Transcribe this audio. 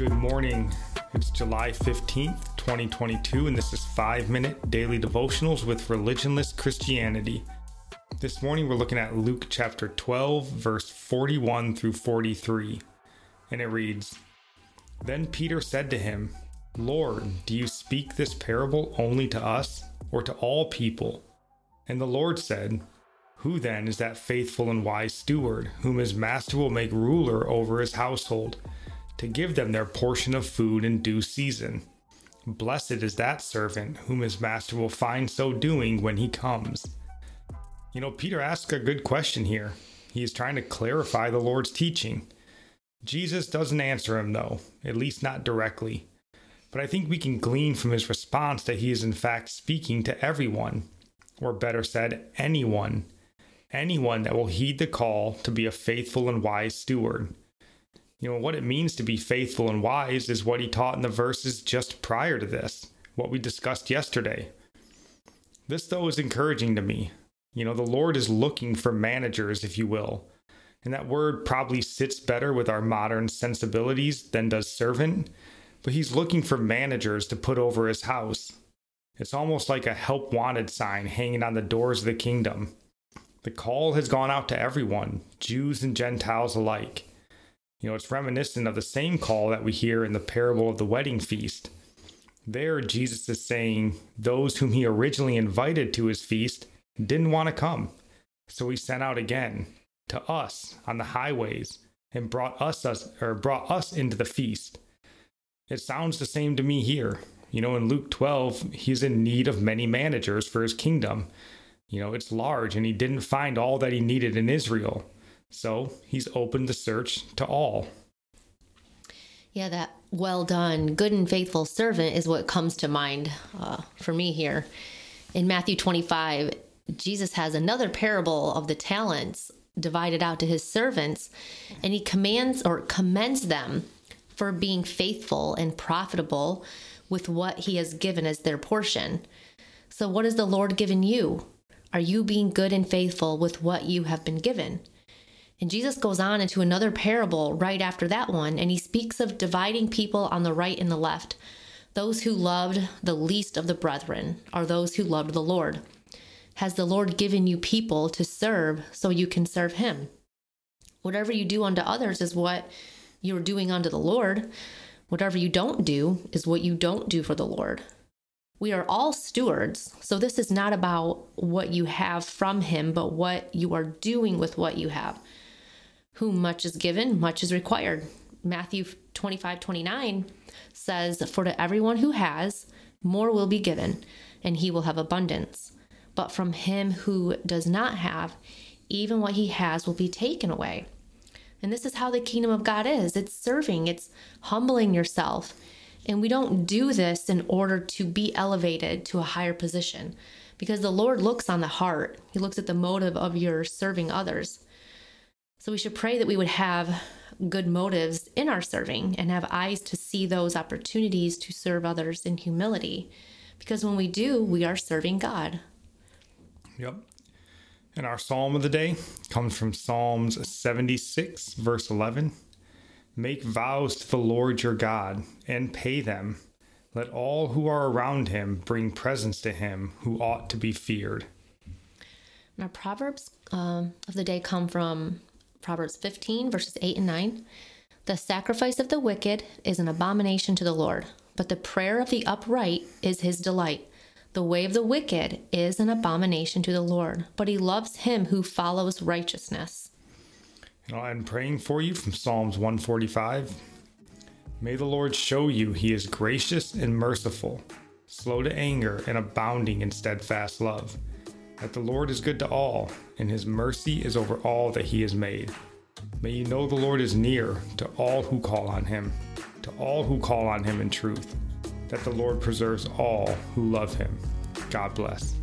Good morning. It's July 15th, 2022, and this is 5 Minute Daily Devotionals with Religionless Christianity. This morning we're looking at Luke chapter 12, verse 41 through 43, and it reads Then Peter said to him, Lord, do you speak this parable only to us, or to all people? And the Lord said, Who then is that faithful and wise steward, whom his master will make ruler over his household? To give them their portion of food in due season. Blessed is that servant whom his master will find so doing when he comes. You know, Peter asks a good question here. He is trying to clarify the Lord's teaching. Jesus doesn't answer him, though, at least not directly. But I think we can glean from his response that he is in fact speaking to everyone, or better said, anyone. Anyone that will heed the call to be a faithful and wise steward. You know, what it means to be faithful and wise is what he taught in the verses just prior to this, what we discussed yesterday. This, though, is encouraging to me. You know, the Lord is looking for managers, if you will. And that word probably sits better with our modern sensibilities than does servant, but he's looking for managers to put over his house. It's almost like a help wanted sign hanging on the doors of the kingdom. The call has gone out to everyone, Jews and Gentiles alike. You know, it's reminiscent of the same call that we hear in the parable of the wedding feast. There, Jesus is saying those whom he originally invited to his feast didn't want to come. So he sent out again to us on the highways and brought us, us or brought us into the feast. It sounds the same to me here. You know, in Luke 12, he's in need of many managers for his kingdom. You know, it's large and he didn't find all that he needed in Israel. So he's opened the search to all. Yeah, that well done, good and faithful servant is what comes to mind uh, for me here. In Matthew 25, Jesus has another parable of the talents divided out to his servants, and he commands or commends them for being faithful and profitable with what he has given as their portion. So, what has the Lord given you? Are you being good and faithful with what you have been given? And Jesus goes on into another parable right after that one, and he speaks of dividing people on the right and the left. Those who loved the least of the brethren are those who loved the Lord. Has the Lord given you people to serve so you can serve him? Whatever you do unto others is what you're doing unto the Lord. Whatever you don't do is what you don't do for the Lord. We are all stewards, so this is not about what you have from him, but what you are doing with what you have whom much is given, much is required. Matthew 25, 29 says, For to everyone who has, more will be given, and he will have abundance. But from him who does not have, even what he has will be taken away. And this is how the kingdom of God is it's serving, it's humbling yourself. And we don't do this in order to be elevated to a higher position because the Lord looks on the heart, He looks at the motive of your serving others. So we should pray that we would have good motives in our serving and have eyes to see those opportunities to serve others in humility. Because when we do, we are serving God. Yep. And our psalm of the day comes from Psalms 76, verse 11. Make vows to the Lord your God and pay them. Let all who are around him bring presents to him who ought to be feared. Our proverbs um, of the day come from Proverbs 15, verses 8 and 9. The sacrifice of the wicked is an abomination to the Lord, but the prayer of the upright is his delight. The way of the wicked is an abomination to the Lord, but he loves him who follows righteousness. I'm praying for you from Psalms 145. May the Lord show you he is gracious and merciful, slow to anger, and abounding in steadfast love that the Lord is good to all, and his mercy is over all that he has made. May you know the Lord is near to all who call on him, to all who call on him in truth, that the Lord preserves all who love him. God bless.